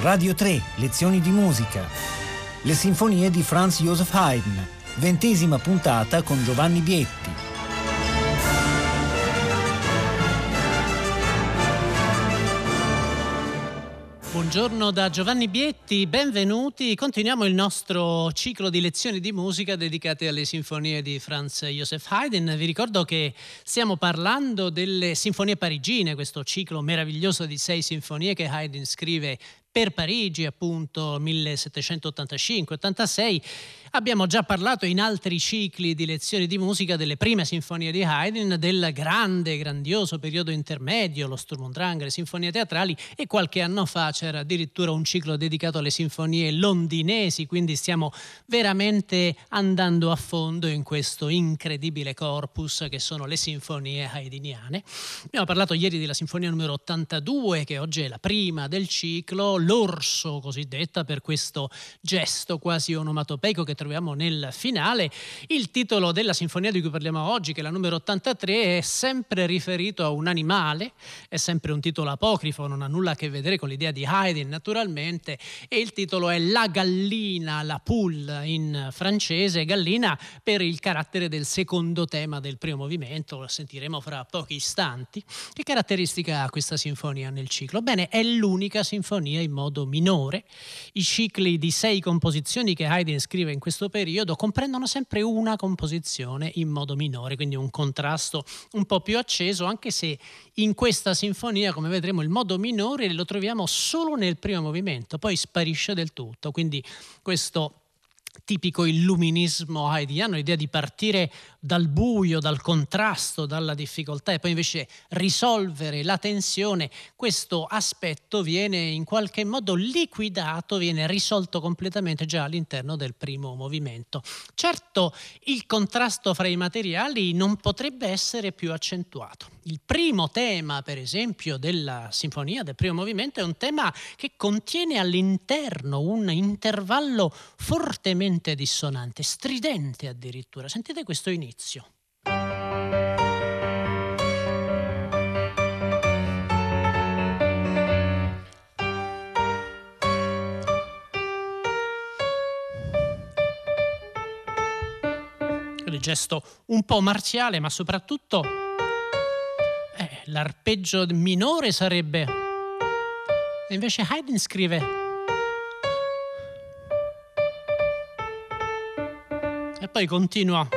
Radio 3, lezioni di musica. Le sinfonie di Franz Joseph Haydn, ventesima puntata con Giovanni Bietti. Buongiorno da Giovanni Bietti, benvenuti. Continuiamo il nostro ciclo di lezioni di musica dedicate alle sinfonie di Franz Joseph Haydn. Vi ricordo che stiamo parlando delle sinfonie parigine, questo ciclo meraviglioso di sei sinfonie che Haydn scrive per Parigi, appunto 1785-86. Abbiamo già parlato in altri cicli di lezioni di musica delle prime sinfonie di Haydn, del grande, grandioso periodo intermedio, lo Sturm und Drang, le sinfonie teatrali e qualche anno fa c'era addirittura un ciclo dedicato alle sinfonie londinesi, quindi stiamo veramente andando a fondo in questo incredibile corpus che sono le sinfonie haydniane. Abbiamo parlato ieri della sinfonia numero 82 che oggi è la prima del ciclo, l'orso cosiddetta per questo gesto quasi onomatopeico che troviamo nel finale. Il titolo della sinfonia di cui parliamo oggi, che è la numero 83, è sempre riferito a un animale, è sempre un titolo apocrifo, non ha nulla a che vedere con l'idea di Haydn naturalmente, e il titolo è La gallina, la poule in francese, gallina per il carattere del secondo tema del primo movimento, lo sentiremo fra pochi istanti. Che caratteristica ha questa sinfonia nel ciclo? Bene, è l'unica sinfonia in modo minore. I cicli di sei composizioni che Haydn scrive in questo periodo comprendono sempre una composizione in modo minore, quindi un contrasto un po' più acceso, anche se in questa sinfonia, come vedremo, il modo minore lo troviamo solo nel primo movimento, poi sparisce del tutto. Quindi questo tipico illuminismo haydniano, l'idea di partire dal buio, dal contrasto, dalla difficoltà e poi invece risolvere la tensione, questo aspetto viene in qualche modo liquidato, viene risolto completamente già all'interno del primo movimento. Certo, il contrasto fra i materiali non potrebbe essere più accentuato. Il primo tema, per esempio, della sinfonia, del primo movimento, è un tema che contiene all'interno un intervallo fortemente dissonante, stridente addirittura. Sentite questo inizio. Il gesto un po' marziale, ma soprattutto eh, l'arpeggio minore sarebbe. E invece Haydn scrive. Poi continua.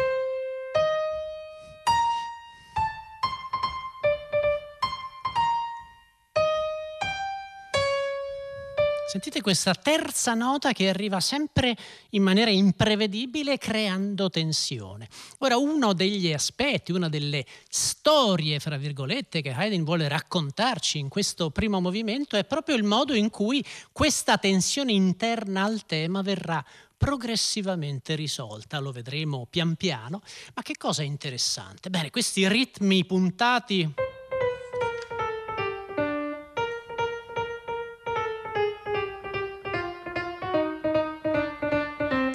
Sentite questa terza nota che arriva sempre in maniera imprevedibile creando tensione. Ora uno degli aspetti, una delle storie, fra virgolette, che Haydn vuole raccontarci in questo primo movimento è proprio il modo in cui questa tensione interna al tema verrà progressivamente risolta, lo vedremo pian piano, ma che cosa è interessante? Bene, questi ritmi puntati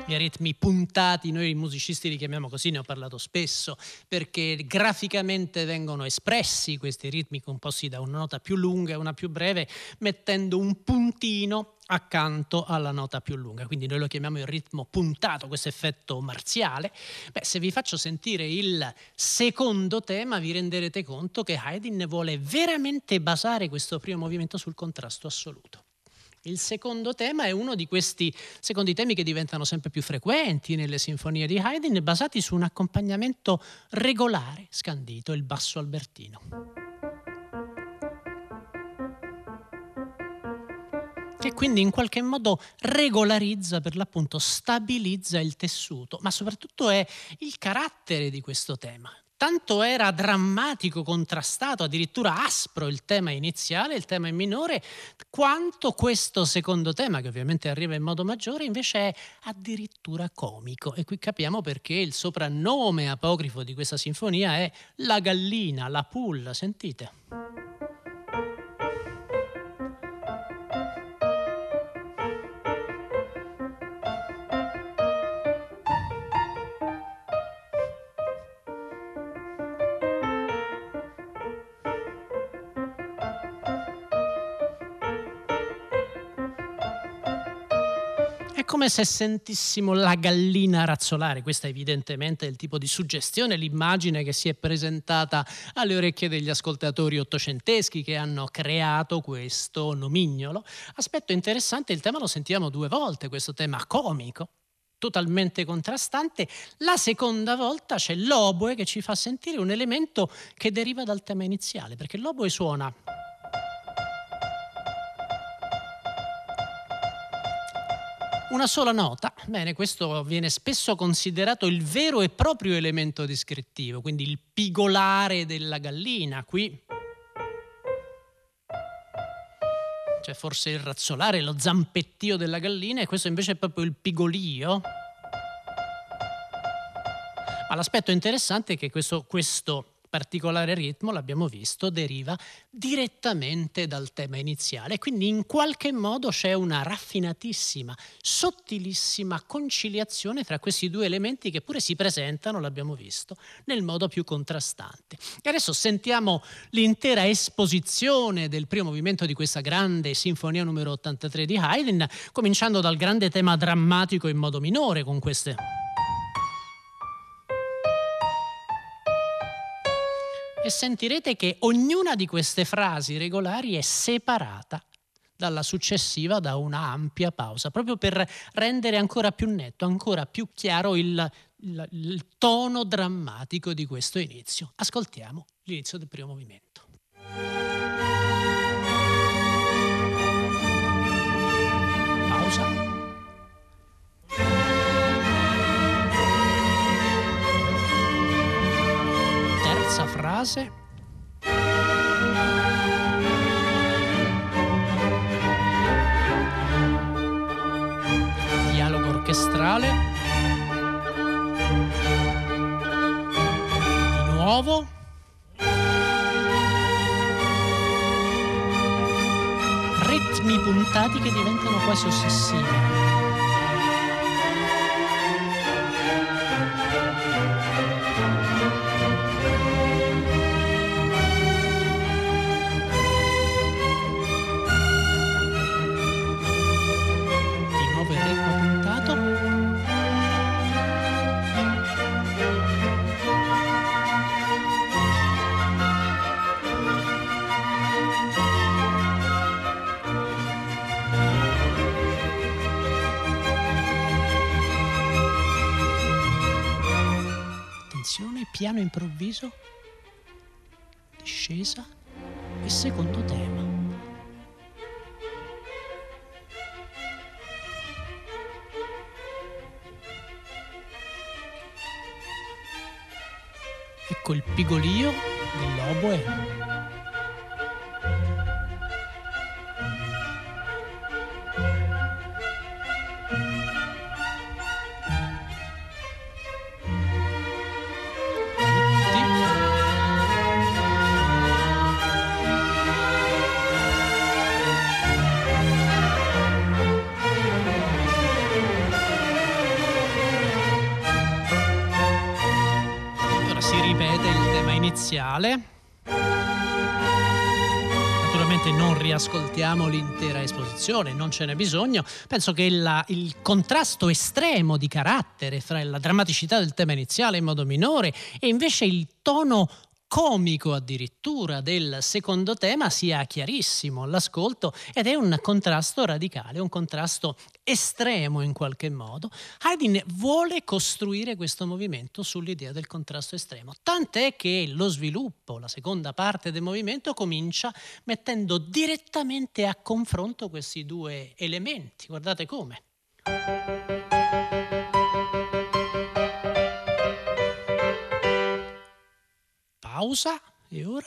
i ritmi puntati, noi musicisti li chiamiamo così, ne ho parlato spesso, perché graficamente vengono espressi questi ritmi composti da una nota più lunga e una più breve, mettendo un puntino accanto alla nota più lunga, quindi noi lo chiamiamo il ritmo puntato, questo effetto marziale. Beh, se vi faccio sentire il secondo tema vi renderete conto che Haydn vuole veramente basare questo primo movimento sul contrasto assoluto. Il secondo tema è uno di questi secondi temi che diventano sempre più frequenti nelle sinfonie di Haydn, basati su un accompagnamento regolare, scandito, il basso albertino. Che quindi in qualche modo regolarizza, per l'appunto stabilizza il tessuto, ma soprattutto è il carattere di questo tema. Tanto era drammatico, contrastato, addirittura aspro il tema iniziale, il tema in minore, quanto questo secondo tema, che ovviamente arriva in modo maggiore, invece è addirittura comico. E qui capiamo perché il soprannome apocrifo di questa sinfonia è La gallina, la pulla, sentite. Come se sentissimo la gallina razzolare, questa evidentemente è il tipo di suggestione, l'immagine che si è presentata alle orecchie degli ascoltatori ottocenteschi che hanno creato questo nomignolo. Aspetto interessante, il tema lo sentiamo due volte, questo tema comico, totalmente contrastante. La seconda volta c'è l'oboe che ci fa sentire un elemento che deriva dal tema iniziale, perché l'oboe suona una sola nota. Bene, questo viene spesso considerato il vero e proprio elemento descrittivo, quindi il pigolare della gallina. Qui c'è forse il razzolare, lo zampettio della gallina e questo invece è proprio il pigolio. Ma l'aspetto interessante è che questo, questo particolare ritmo, l'abbiamo visto, deriva direttamente dal tema iniziale, quindi in qualche modo c'è una raffinatissima, sottilissima conciliazione tra questi due elementi che pure si presentano, l'abbiamo visto, nel modo più contrastante. E adesso sentiamo l'intera esposizione del primo movimento di questa grande sinfonia numero 83 di Haydn, cominciando dal grande tema drammatico in modo minore con queste e sentirete che ognuna di queste frasi regolari è separata dalla successiva da una ampia pausa, proprio per rendere ancora più netto, ancora più chiaro il, il, il tono drammatico di questo inizio. Ascoltiamo l'inizio del primo movimento. Terza frase. Dialogo orchestrale. Di nuovo. Ritmi puntati che diventano quasi ossessivi. Improvviso, discesa e secondo tema. Ecco il pigolio dell'oboe iniziale. Naturalmente non riascoltiamo l'intera esposizione, non ce n'è bisogno. Penso che la, il contrasto estremo di carattere fra la drammaticità del tema iniziale in modo minore e invece il tono comico addirittura del secondo tema sia chiarissimo all'ascolto ed è un contrasto radicale, un contrasto estremo in qualche modo. Haydn vuole costruire questo movimento sull'idea del contrasto estremo, tant'è che lo sviluppo, la seconda parte del movimento comincia mettendo direttamente a confronto questi due elementi. Guardate come. Pausa e ora?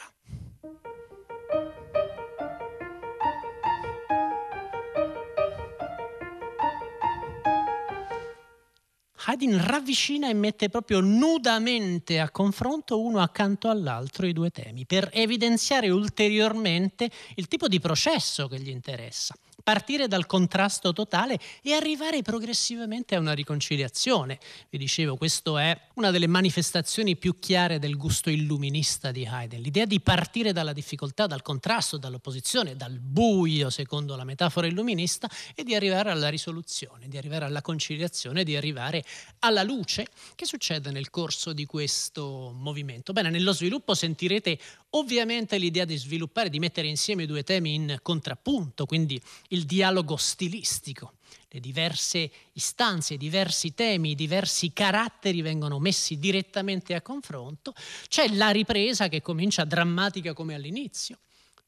Haydn ravvicina e mette proprio nudamente a confronto uno accanto all'altro i due temi per evidenziare ulteriormente il tipo di processo che gli interessa. Partire dal contrasto totale e arrivare progressivamente a una riconciliazione. Vi dicevo, questa è una delle manifestazioni più chiare del gusto illuminista di Haydn, l'idea di partire dalla difficoltà, dal contrasto, dall'opposizione, dal buio, secondo la metafora illuminista, e di arrivare alla risoluzione, di arrivare alla conciliazione, di arrivare alla luce. Che succede nel corso di questo movimento? Bene, nello sviluppo sentirete ovviamente l'idea di sviluppare, di mettere insieme i due temi in contrappunto, quindi il dialogo stilistico. Le diverse istanze, i diversi temi, i diversi caratteri vengono messi direttamente a confronto. C'è la ripresa che comincia drammatica come all'inizio.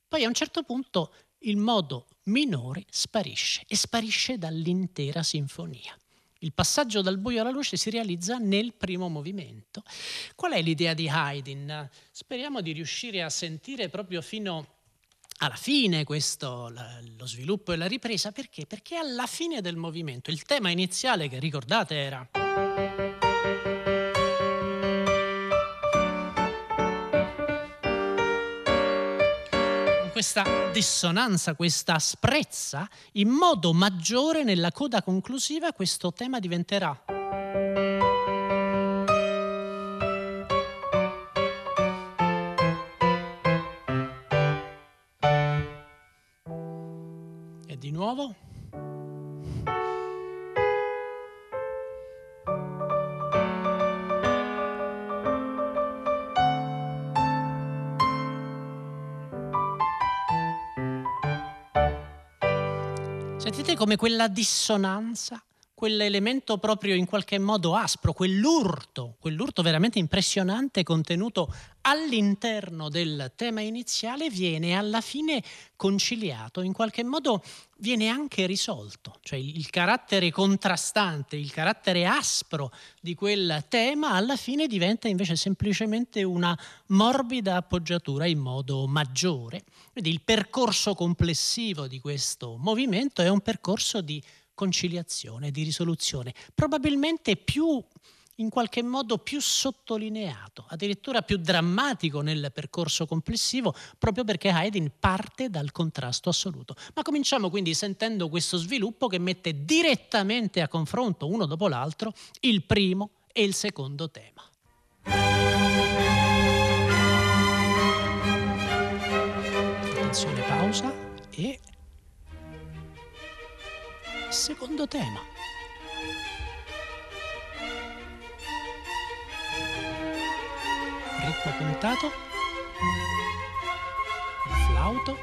Poi a un certo punto il modo minore sparisce e sparisce dall'intera sinfonia. Il passaggio dal buio alla luce si realizza nel primo movimento. Qual è l'idea di Haydn? Speriamo di riuscire a sentire proprio fino alla fine questo, lo sviluppo e la ripresa. Perché? Perché alla fine del movimento il tema iniziale che ricordate era... questa dissonanza, questa asprezza, in modo maggiore nella coda conclusiva questo tema diventerà. Come quella dissonanza, quell'elemento proprio in qualche modo aspro, quell'urto, quell'urto veramente impressionante contenuto all'interno del tema iniziale viene alla fine conciliato, in qualche modo viene anche risolto, cioè il carattere contrastante, il carattere aspro di quel tema alla fine diventa invece semplicemente una morbida appoggiatura in modo maggiore. Quindi il percorso complessivo di questo movimento è un percorso di conciliazione, di risoluzione, probabilmente più in qualche modo più sottolineato, addirittura più drammatico nel percorso complessivo, proprio perché Haydn parte dal contrasto assoluto. Ma cominciamo quindi sentendo questo sviluppo che mette direttamente a confronto uno dopo l'altro il primo e il secondo tema. Attenzione, pausa e secondo tema. ritmo puntato, il flauto,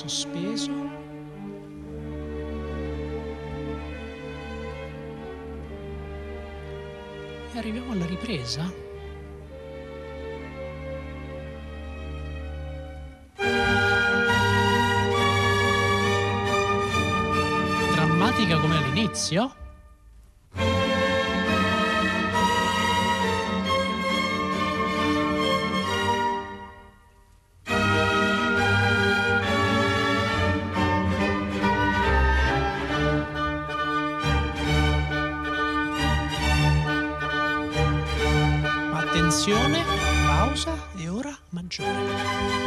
sospeso. E arriviamo alla ripresa. come all'inizio? Attenzione, pausa e ora maggiore.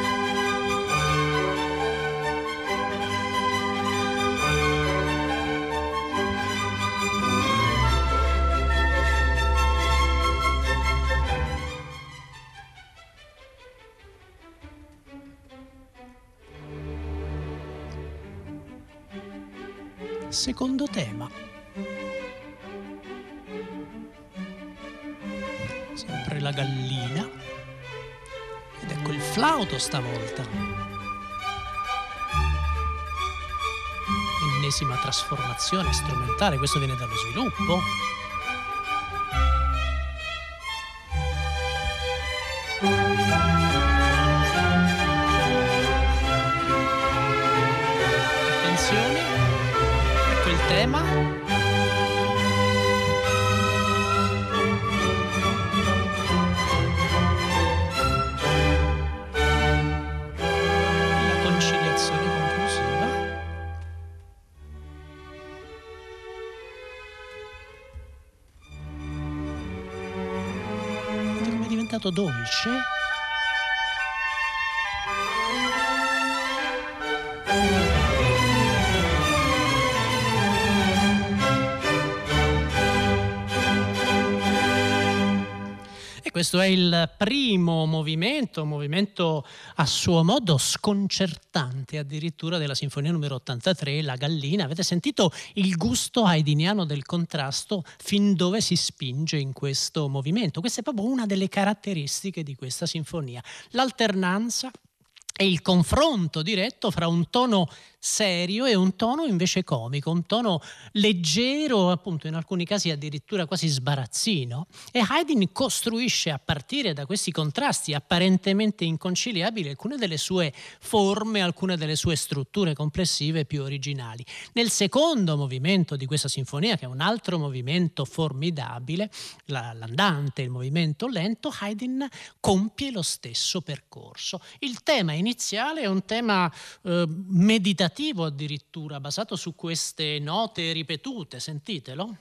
secondo tema. Flauto stavolta. Ennesima trasformazione strumentale, questo viene dallo sviluppo. Attenzione, ecco il tema. Dolce? Questo è il primo movimento, movimento a suo modo sconcertante addirittura della Sinfonia numero 83, La Gallina. Avete sentito il gusto haydniano del contrasto fin dove si spinge in questo movimento? Questa è proprio una delle caratteristiche di questa sinfonia. L'alternanza e il confronto diretto fra un tono serio e un tono invece comico, un tono leggero, appunto in alcuni casi addirittura quasi sbarazzino. E Haydn costruisce a partire da questi contrasti apparentemente inconciliabili alcune delle sue forme, alcune delle sue strutture complessive più originali. Nel secondo movimento di questa sinfonia, che è un altro movimento formidabile, l'andante, il movimento lento, Haydn compie lo stesso percorso. Il tema iniziale è un tema eh, meditativo addirittura, basato su queste note ripetute, sentitelo.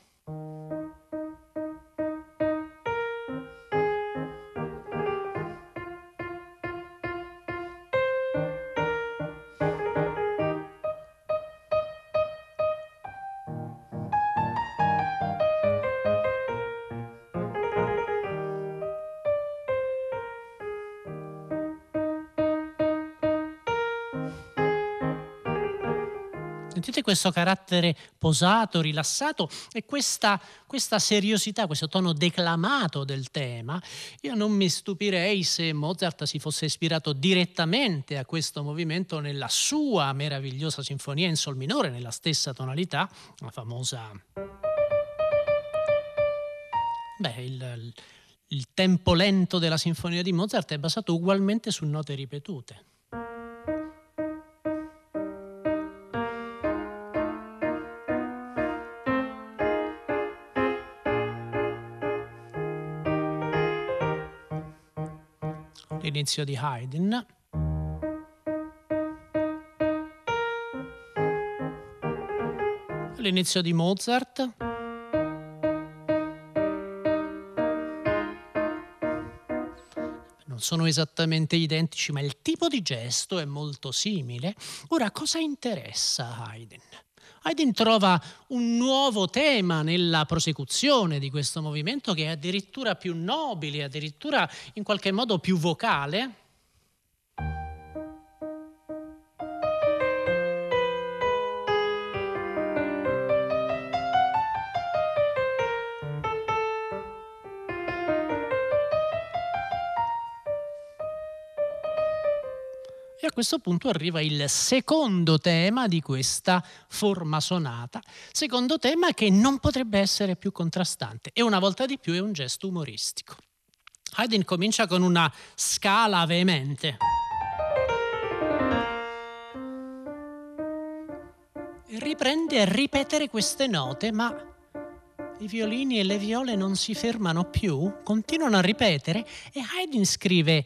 Sentite questo carattere posato, rilassato e questa, questa, seriosità, questo tono declamato del tema. Io non mi stupirei se Mozart si fosse ispirato direttamente a questo movimento nella sua meravigliosa sinfonia in sol minore, nella stessa tonalità, la famosa... Beh, il, il tempo lento della sinfonia di Mozart è basato ugualmente su note ripetute. L'inizio di Haydn. L'inizio di Mozart. Non sono esattamente identici, ma il tipo di gesto è molto simile. Ora, cosa interessa Haydn? Haydn trova un nuovo tema nella prosecuzione di questo movimento che è addirittura più nobile, addirittura in qualche modo più vocale. Questo punto arriva il secondo tema di questa forma sonata, secondo tema che non potrebbe essere più contrastante e una volta di più è un gesto umoristico. Haydn comincia con una scala veemente. Riprende a ripetere queste note, ma i violini e le viole non si fermano più, continuano a ripetere e Haydn scrive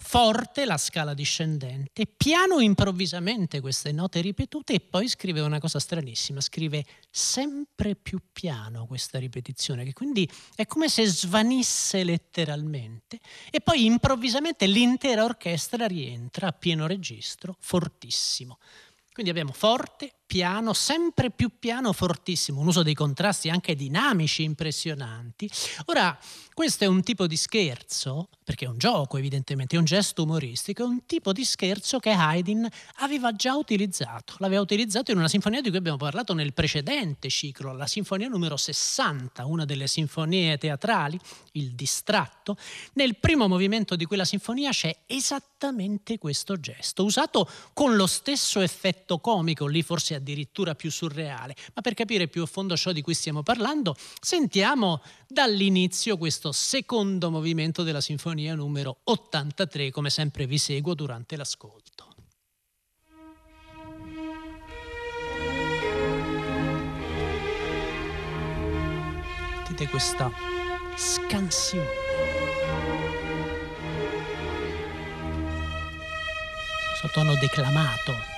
forte la scala discendente, piano improvvisamente queste note ripetute e poi scrive una cosa stranissima, scrive sempre più piano questa ripetizione, che quindi è come se svanisse letteralmente e poi improvvisamente l'intera orchestra rientra a pieno registro, fortissimo. Quindi abbiamo forte, piano, sempre più piano, fortissimo, un uso dei contrasti anche dinamici impressionanti. Ora, questo è un tipo di scherzo, perché è un gioco evidentemente, è un gesto umoristico, è un tipo di scherzo che Haydn aveva già utilizzato. L'aveva utilizzato in una sinfonia di cui abbiamo parlato nel precedente ciclo, la sinfonia numero 60, una delle sinfonie teatrali, il distratto. Nel primo movimento di quella sinfonia c'è esattamente questo gesto, usato con lo stesso effetto comico, lì forse addirittura più surreale. Ma per capire più a fondo ciò di cui stiamo parlando, sentiamo dall'inizio questo secondo movimento della sinfonia numero 83, come sempre vi seguo durante l'ascolto. Sentite questa scansione. Sottono declamato.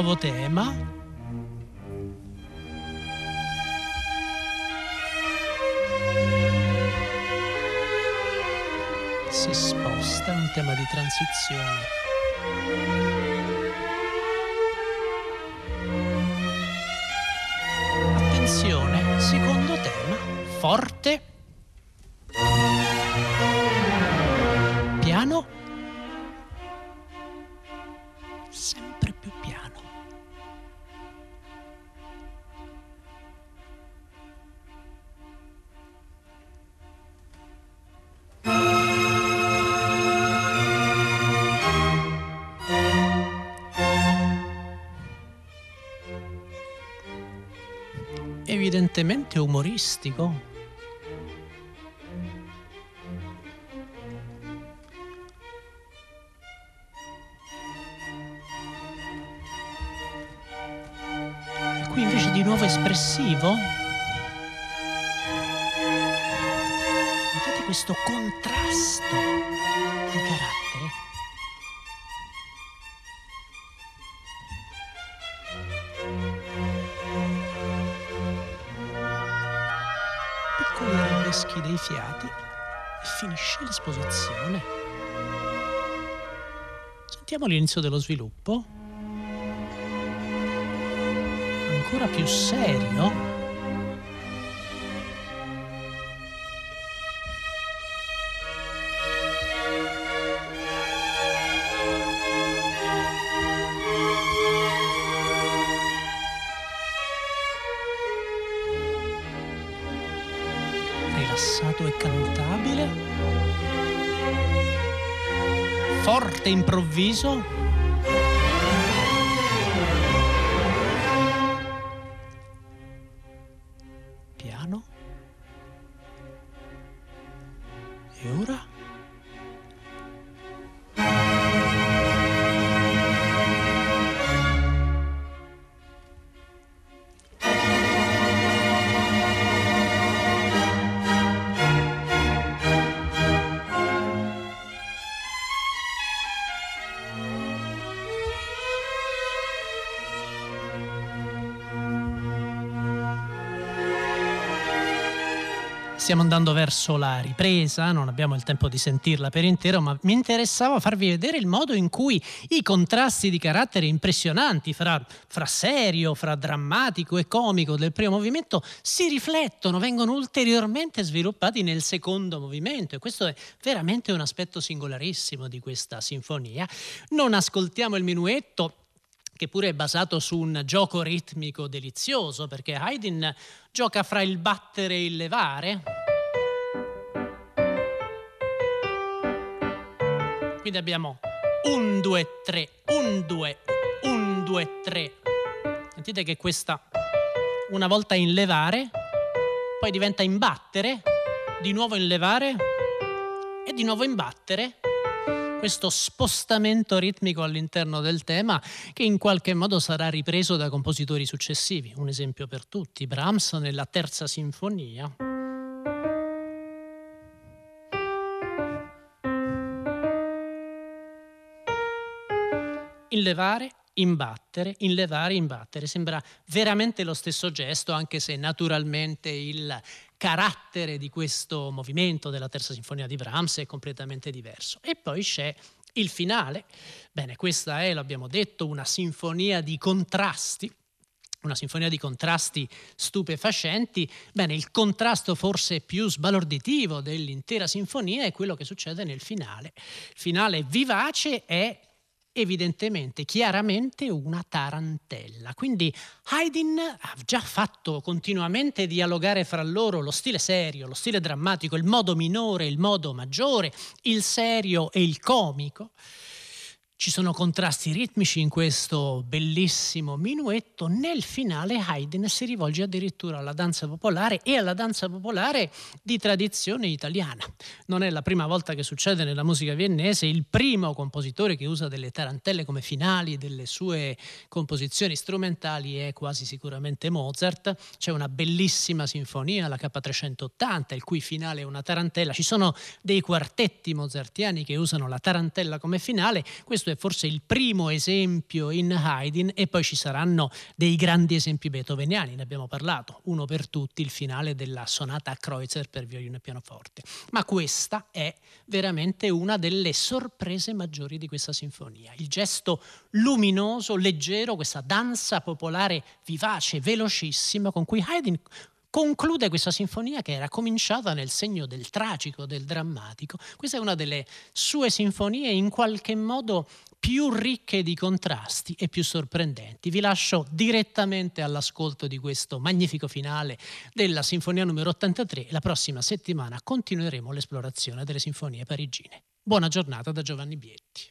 Nuovo tema tema di transizione. Evidentemente umoristico. Fischi dei fiati e finisce l'esposizione. Sentiamo l'inizio dello sviluppo. Ancora più serio. Improvviso, stiamo andando verso la ripresa, non abbiamo il tempo di sentirla per intero, ma mi interessava farvi vedere il modo in cui i contrasti di carattere impressionanti fra, fra serio, fra drammatico e comico del primo movimento si riflettono, vengono ulteriormente sviluppati nel secondo movimento e questo è veramente un aspetto singolarissimo di questa sinfonia. Non ascoltiamo il minuetto, che pure è basato su un gioco ritmico delizioso, perché Haydn gioca fra il battere e il levare. Quindi abbiamo un, due, tre, un, due, un, due, tre. Sentite che questa una volta in levare, poi diventa in battere, di nuovo in levare e di nuovo in battere questo spostamento ritmico all'interno del tema che in qualche modo sarà ripreso da compositori successivi. Un esempio per tutti, Brahms nella terza sinfonia. Inlevare, imbattere, inlevare, imbattere. Sembra veramente lo stesso gesto, anche se naturalmente il carattere di questo movimento della terza sinfonia di Brahms è completamente diverso. E poi c'è il finale. Bene, questa è, l'abbiamo detto, una sinfonia di contrasti, una sinfonia di contrasti stupefacenti. Bene, il contrasto forse più sbalorditivo dell'intera sinfonia è quello che succede nel finale. Il finale vivace è evidentemente, chiaramente una tarantella. Quindi Haydn ha già fatto continuamente dialogare fra loro lo stile serio, lo stile drammatico, il modo minore, il modo maggiore, il serio e il comico. Ci sono contrasti ritmici in questo bellissimo minuetto. Nel finale Haydn si rivolge addirittura alla danza popolare e alla danza popolare di tradizione italiana. Non è la prima volta che succede nella musica viennese, il primo compositore che usa delle tarantelle come finali delle sue composizioni strumentali è quasi sicuramente Mozart. C'è una bellissima sinfonia, la K380, il cui finale è una tarantella. Ci sono dei quartetti mozartiani che usano la tarantella come finale. Questo questo è forse il primo esempio in Haydn e poi ci saranno dei grandi esempi beethoveniani, ne abbiamo parlato, uno per tutti, il finale della sonata a Kreutzer per violino e pianoforte. Ma questa è veramente una delle sorprese maggiori di questa sinfonia, il gesto luminoso, leggero, questa danza popolare vivace, velocissima con cui Haydn conclude questa sinfonia che era cominciata nel segno del tragico, del drammatico. Questa è una delle sue sinfonie in qualche modo più ricche di contrasti e più sorprendenti. Vi lascio direttamente all'ascolto di questo magnifico finale della Sinfonia numero 83. La prossima settimana continueremo l'esplorazione delle sinfonie parigine. Buona giornata da Giovanni Bietti.